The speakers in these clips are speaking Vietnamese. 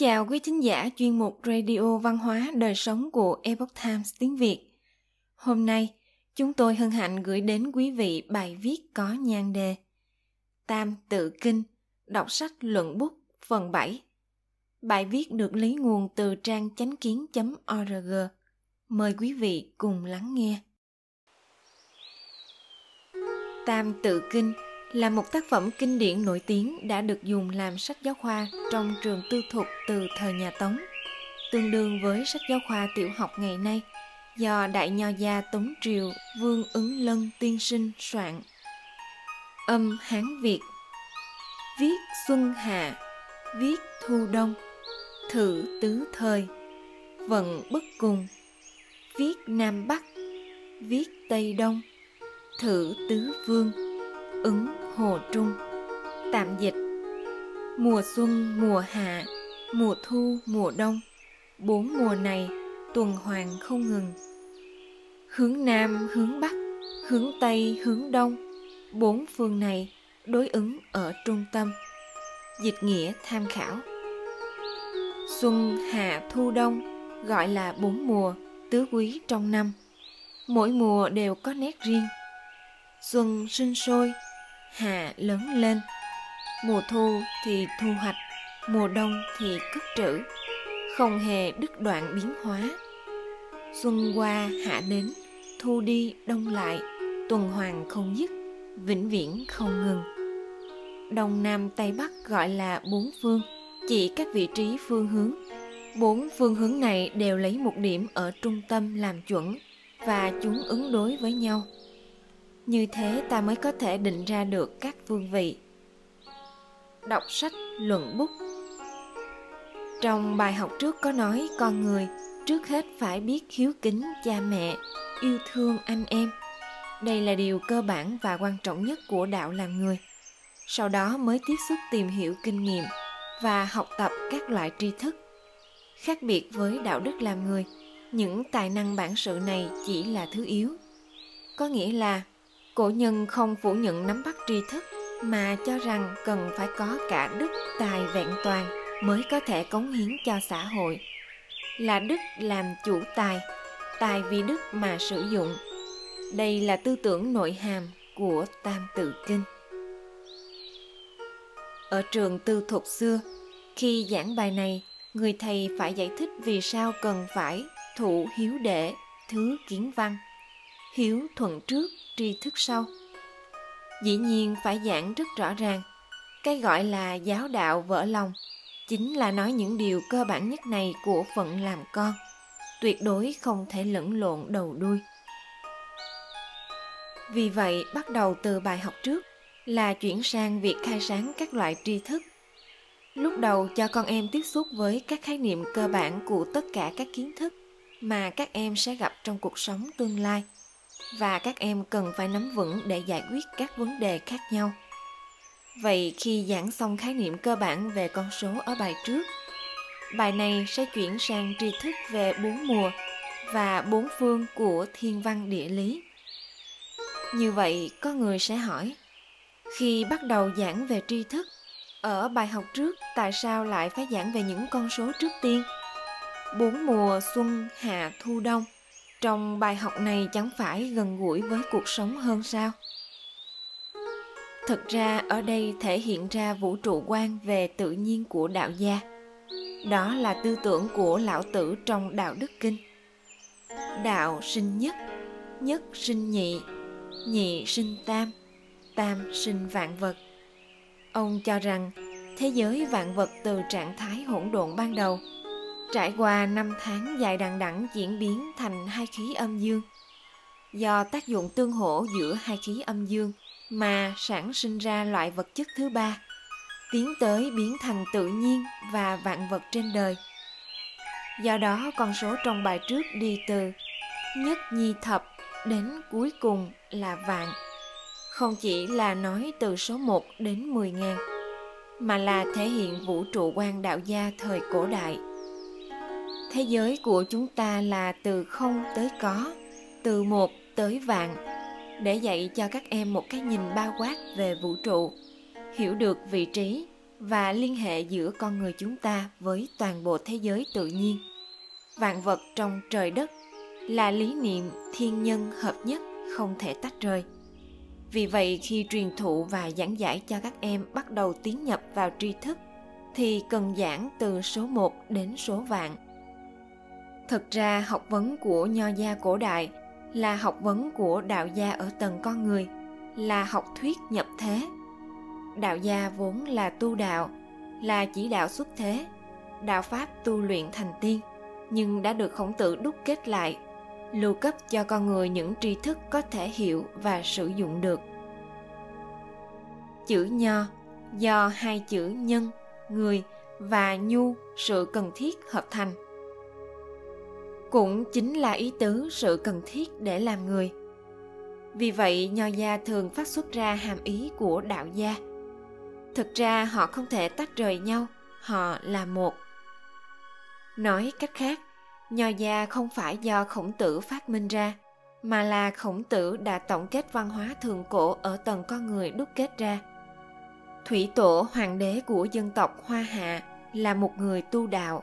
chào quý thính giả chuyên mục Radio Văn hóa Đời sống của Epoch Times tiếng Việt. Hôm nay, chúng tôi hân hạnh gửi đến quý vị bài viết có nhan đề Tam tự kinh, đọc sách luận bút phần 7. Bài viết được lấy nguồn từ trang chánh kiến.org. Mời quý vị cùng lắng nghe. Tam tự kinh là một tác phẩm kinh điển nổi tiếng đã được dùng làm sách giáo khoa trong trường tư thục từ thời nhà Tống, tương đương với sách giáo khoa tiểu học ngày nay do đại nho gia Tống Triều Vương Ứng Lân tiên sinh soạn. Âm Hán Việt Viết Xuân Hạ Viết Thu Đông Thử Tứ Thời Vận Bất Cùng Viết Nam Bắc Viết Tây Đông Thử Tứ Vương Ứng Hồ Trung. Tạm dịch. Mùa xuân, mùa hạ, mùa thu, mùa đông. Bốn mùa này tuần hoàn không ngừng. Hướng Nam, hướng Bắc, hướng Tây, hướng Đông. Bốn phương này đối ứng ở trung tâm. Dịch nghĩa tham khảo. Xuân, hạ, thu, đông gọi là bốn mùa tứ quý trong năm. Mỗi mùa đều có nét riêng. Xuân sinh sôi, hạ lớn lên. Mùa thu thì thu hoạch, mùa đông thì cất trữ. Không hề đứt đoạn biến hóa. Xuân qua hạ đến, thu đi đông lại. Tuần hoàn không dứt, vĩnh viễn không ngừng. Đông nam tây bắc gọi là bốn phương, chỉ các vị trí phương hướng. Bốn phương hướng này đều lấy một điểm ở trung tâm làm chuẩn và chúng ứng đối với nhau như thế ta mới có thể định ra được các vương vị. Đọc sách luận bút. Trong bài học trước có nói, con người trước hết phải biết hiếu kính cha mẹ, yêu thương anh em. Đây là điều cơ bản và quan trọng nhất của đạo làm người. Sau đó mới tiếp xúc tìm hiểu kinh nghiệm và học tập các loại tri thức. Khác biệt với đạo đức làm người, những tài năng bản sự này chỉ là thứ yếu. Có nghĩa là cổ nhân không phủ nhận nắm bắt tri thức, mà cho rằng cần phải có cả đức tài vẹn toàn mới có thể cống hiến cho xã hội. Là đức làm chủ tài tài vì đức mà sử dụng. Đây là tư tưởng nội hàm của tam tự kinh. Ở trường tư thục xưa, khi giảng bài này, người thầy phải giải thích vì sao cần phải thụ hiếu đệ thứ kiến văn hiếu thuận trước, tri thức sau. Dĩ nhiên phải giảng rất rõ ràng. Cái gọi là giáo đạo vỡ lòng chính là nói những điều cơ bản nhất này của phận làm con, tuyệt đối không thể lẫn lộn đầu đuôi. Vì vậy, bắt đầu từ bài học trước là chuyển sang việc khai sáng các loại tri thức. Lúc đầu cho con em tiếp xúc với các khái niệm cơ bản của tất cả các kiến thức mà các em sẽ gặp trong cuộc sống tương lai và các em cần phải nắm vững để giải quyết các vấn đề khác nhau. Vậy khi giảng xong khái niệm cơ bản về con số ở bài trước, bài này sẽ chuyển sang tri thức về bốn mùa và bốn phương của thiên văn địa lý. Như vậy, có người sẽ hỏi, khi bắt đầu giảng về tri thức, ở bài học trước, tại sao lại phải giảng về những con số trước tiên? Bốn mùa xuân, hạ, thu, đông trong bài học này chẳng phải gần gũi với cuộc sống hơn sao? Thực ra, ở đây thể hiện ra vũ trụ quan về tự nhiên của đạo gia. Đó là tư tưởng của lão tử trong đạo đức kinh. Đạo sinh nhất nhất sinh nhị nhị sinh tam tam sinh vạn vật. Ông cho rằng thế giới vạn vật từ trạng thái hỗn độn ban đầu trải qua năm tháng dài đằng đẵng diễn biến thành hai khí âm dương. Do tác dụng tương hỗ giữa hai khí âm dương mà sản sinh ra loại vật chất thứ ba, tiến tới biến thành tự nhiên và vạn vật trên đời. Do đó con số trong bài trước đi từ nhất nhi thập đến cuối cùng là vạn. Không chỉ là nói từ số 1 đến 10 ngàn, mà là thể hiện vũ trụ quan đạo gia thời cổ đại – thế giới của chúng ta là từ không tới có, từ một tới vạn. Để dạy cho các em một cái nhìn bao quát về vũ trụ, hiểu được vị trí và liên hệ giữa con người chúng ta với toàn bộ thế giới tự nhiên. Vạn vật trong trời đất là lý niệm thiên nhân hợp nhất, không thể tách rời. Vì vậy, khi truyền thụ và giảng giải cho các em bắt đầu tiến nhập vào tri thức, thì cần giảng từ số 1 đến số vạn. Thực ra học vấn của nho gia cổ đại là học vấn của đạo gia ở tầng con người, là học thuyết nhập thế. Đạo gia vốn là tu đạo, là chỉ đạo xuất thế, đạo pháp tu luyện thành tiên, nhưng đã được khổng tử đúc kết lại lưu cấp cho con người những tri thức có thể hiểu và sử dụng được chữ nho do hai chữ nhân người và nhu sự cần thiết hợp thành cũng chính là ý tứ sự cần thiết để làm người. Vì vậy, nho gia thường phát xuất ra hàm ý của đạo gia. Thực ra, họ không thể tách rời nhau, họ là một. Nói cách khác, nho gia không phải do khổng tử phát minh ra, mà là khổng tử đã tổng kết văn hóa thường cổ ở tầng con người đúc kết ra. Thủy tổ hoàng đế của dân tộc hoa hạ là một người tu đạo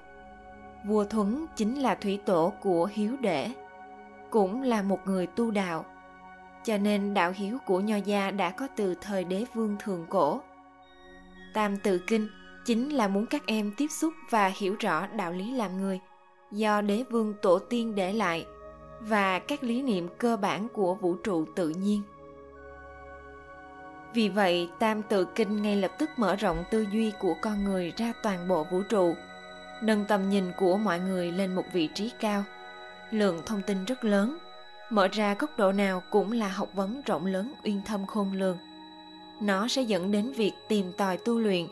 vua thuấn chính là thủy tổ của hiếu đệ cũng là một người tu đạo. Cho nên đạo hiếu của nho gia đã có từ thời đế vương thường cổ. Tam tự kinh chính là muốn các em tiếp xúc và hiểu rõ đạo lý làm người do đế vương tổ tiên để lại và các lý niệm cơ bản của vũ trụ tự nhiên. Vì vậy, tam tự kinh ngay lập tức mở rộng tư duy của con người ra toàn bộ vũ trụ nâng tầm nhìn của mọi người lên một vị trí cao. Lượng thông tin rất lớn. Mở ra góc độ nào cũng là học vấn rộng lớn, uyên thâm khôn lường. Nó sẽ dẫn đến việc tìm tòi tu luyện.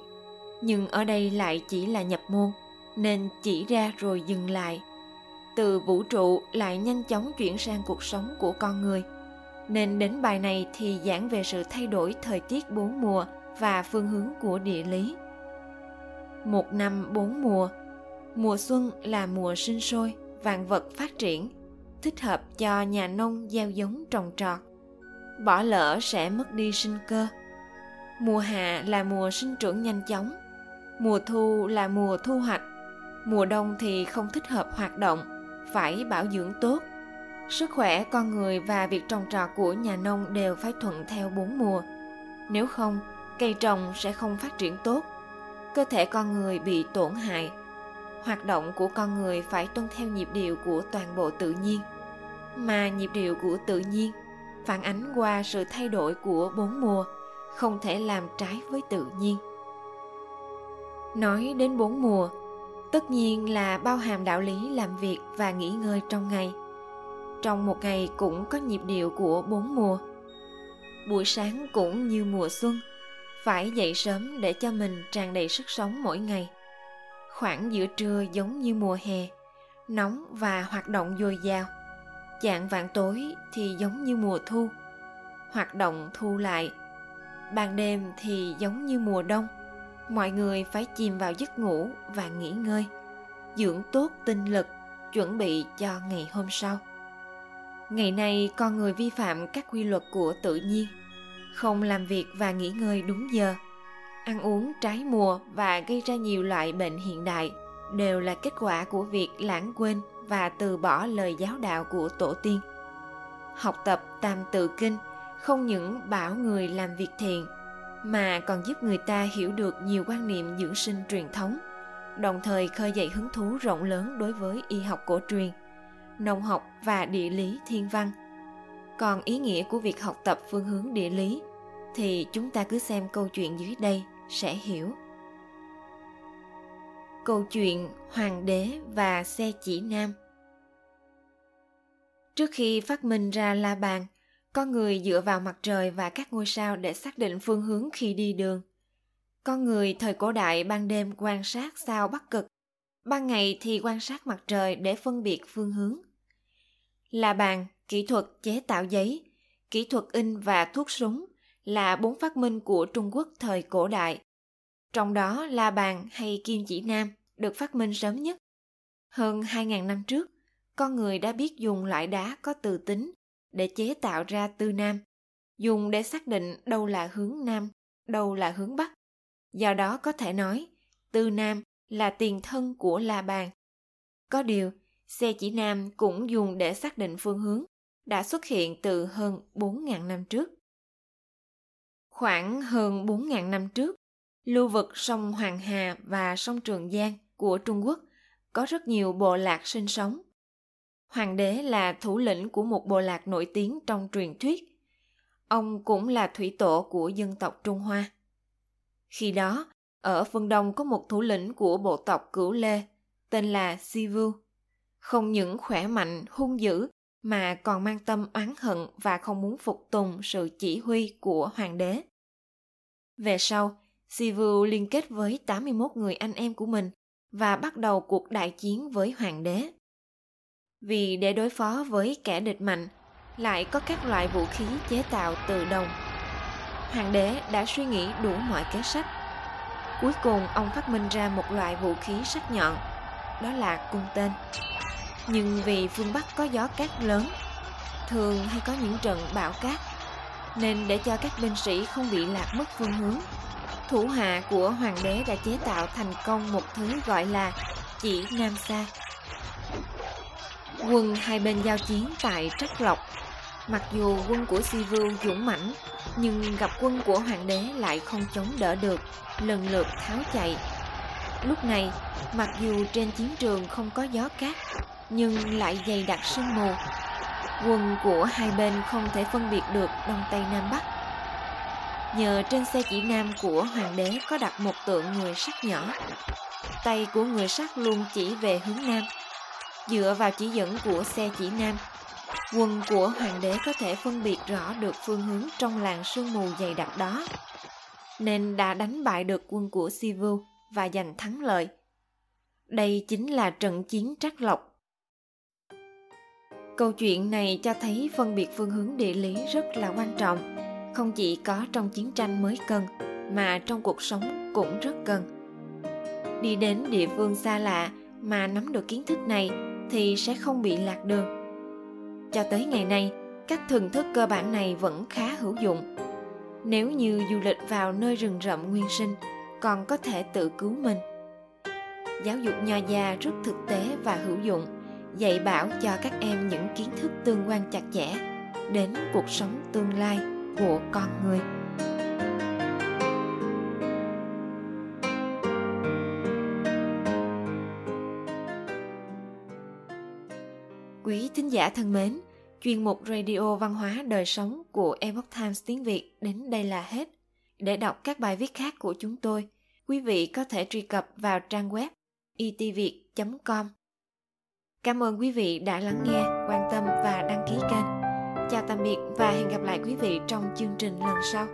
Nhưng ở đây lại chỉ là nhập môn, nên chỉ ra rồi dừng lại. Từ vũ trụ lại nhanh chóng chuyển sang cuộc sống của con người. Nên đến bài này thì giảng về sự thay đổi thời tiết bốn mùa và phương hướng của địa lý. Một năm bốn mùa mùa xuân là mùa sinh sôi, vạn vật phát triển, thích hợp cho nhà nông gieo giống trồng trọt. Bỏ lỡ sẽ mất đi sinh cơ. Mùa hạ là mùa sinh trưởng nhanh chóng, mùa thu là mùa thu hoạch. Mùa đông thì không thích hợp hoạt động, phải bảo dưỡng tốt. Sức khỏe con người và việc trồng trọt của nhà nông đều phải thuận theo bốn mùa. Nếu không, cây trồng sẽ không phát triển tốt, cơ thể con người bị tổn hại hoạt động của con người phải tuân theo nhịp điệu của toàn bộ tự nhiên. Mà nhịp điệu của tự nhiên phản ánh qua sự thay đổi của bốn mùa, không thể làm trái với tự nhiên. Nói đến bốn mùa, tất nhiên là bao hàm đạo lý làm việc và nghỉ ngơi trong ngày. Trong một ngày cũng có nhịp điệu của bốn mùa. Buổi sáng cũng như mùa xuân, phải dậy sớm để cho mình tràn đầy sức sống mỗi ngày khoảng giữa trưa giống như mùa hè, nóng và hoạt động dồi dào. Chạng vạn tối thì giống như mùa thu, hoạt động thu lại. Ban đêm thì giống như mùa đông, mọi người phải chìm vào giấc ngủ và nghỉ ngơi, dưỡng tốt tinh lực, chuẩn bị cho ngày hôm sau. Ngày nay con người vi phạm các quy luật của tự nhiên, không làm việc và nghỉ ngơi đúng giờ ăn uống trái mùa và gây ra nhiều loại bệnh hiện đại đều là kết quả của việc lãng quên và từ bỏ lời giáo đạo của tổ tiên. Học tập tam tự kinh không những bảo người làm việc thiện, mà còn giúp người ta hiểu được nhiều quan niệm dưỡng sinh truyền thống, đồng thời khơi dậy hứng thú rộng lớn đối với y học cổ truyền, nông học và địa lý thiên văn. Còn ý nghĩa của việc học tập phương hướng địa lý thì chúng ta cứ xem câu chuyện dưới đây sẽ hiểu. Câu chuyện hoàng đế và xe chỉ nam. Trước khi phát minh ra la bàn con người dựa vào mặt trời và các ngôi sao để xác định phương hướng khi đi đường. Con người thời cổ đại ban đêm quan sát sao bắc cực, ban ngày thì quan sát mặt trời để phân biệt phương hướng. La bàn, kỹ thuật chế tạo giấy, kỹ thuật in và thuốc súng là bốn phát minh của trung quốc thời cổ đại trong đó la bàn hay kim chỉ nam được phát minh sớm nhất hơn 2.000 năm trước, con người đã biết dùng loại đá có từ tính để chế tạo ra tư nam, dùng để xác định đâu là hướng nam, đâu là hướng bắc, Do đó có thể nói, Tư Nam là tiền thân của La Bàn. Có điều, xe chỉ nam cũng dùng để xác định phương hướng, đã xuất hiện từ hơn 4.000 năm trước. Khoảng hơn 4.000 năm trước, lưu vực sông Hoàng Hà và sông Trường Giang của Trung Quốc có rất nhiều bộ lạc sinh sống. Hoàng đế là thủ lĩnh của một bộ lạc nổi tiếng trong truyền thuyết. Ông cũng là thủy tổ của dân tộc Trung Hoa. Khi đó, ở phương Đông có một thủ lĩnh của bộ tộc Cửu Lê, tên là Sivu. Không những khỏe mạnh, hung dữ, mà còn mang tâm oán hận và không muốn phục tùng sự chỉ huy của hoàng đế. Về sau, Sivu liên kết với 81 người anh em của mình và bắt đầu cuộc đại chiến với hoàng đế. Vì để đối phó với kẻ địch mạnh, lại có các loại vũ khí chế tạo từ đồng. Hoàng đế đã suy nghĩ đủ mọi kế sách. Cuối cùng ông phát minh ra một loại vũ khí sắc nhọn, đó là cung tên. Nhưng vì phương Bắc có gió cát lớn, thường hay có những trận bão cát, nên để cho các binh sĩ không bị lạc mất phương hướng, thủ hạ của hoàng đế đã chế tạo thành công một thứ gọi là chỉ Nam Sa. Quân hai bên giao chiến tại Trắc Lộc. Mặc dù quân của Si Vưu dũng mãnh, nhưng gặp quân của hoàng đế lại không chống đỡ được, lần lượt tháo chạy. Lúc này, mặc dù trên chiến trường không có gió cát, nhưng lại dày đặc sương mù. Quân của hai bên không thể phân biệt được Đông Tây Nam Bắc. Nhờ trên xe chỉ nam của hoàng đế có đặt một tượng người sắt nhỏ. Tay của người sắt luôn chỉ về hướng nam. Dựa vào chỉ dẫn của xe chỉ nam, quân của hoàng đế có thể phân biệt rõ được phương hướng trong làng sương mù dày đặc đó. Nên đã đánh bại được quân của Sivu và giành thắng lợi. Đây chính là trận chiến Trắc Lộc Câu chuyện này cho thấy phân biệt phương hướng địa lý rất là quan trọng, không chỉ có trong chiến tranh mới cần, mà trong cuộc sống cũng rất cần. Đi đến địa phương xa lạ mà nắm được kiến thức này thì sẽ không bị lạc đường. Cho tới ngày nay, các thường thức cơ bản này vẫn khá hữu dụng. Nếu như du lịch vào nơi rừng rậm nguyên sinh, còn có thể tự cứu mình. Giáo dục nho gia rất thực tế và hữu dụng dạy bảo cho các em những kiến thức tương quan chặt chẽ đến cuộc sống tương lai của con người. Quý thính giả thân mến, chuyên mục radio văn hóa đời sống của epoch times tiếng việt đến đây là hết. Để đọc các bài viết khác của chúng tôi, quý vị có thể truy cập vào trang web e itviet com. Cảm ơn quý vị đã lắng nghe, quan tâm và đăng ký kênh. Chào tạm biệt và hẹn gặp lại quý vị trong chương trình lần sau.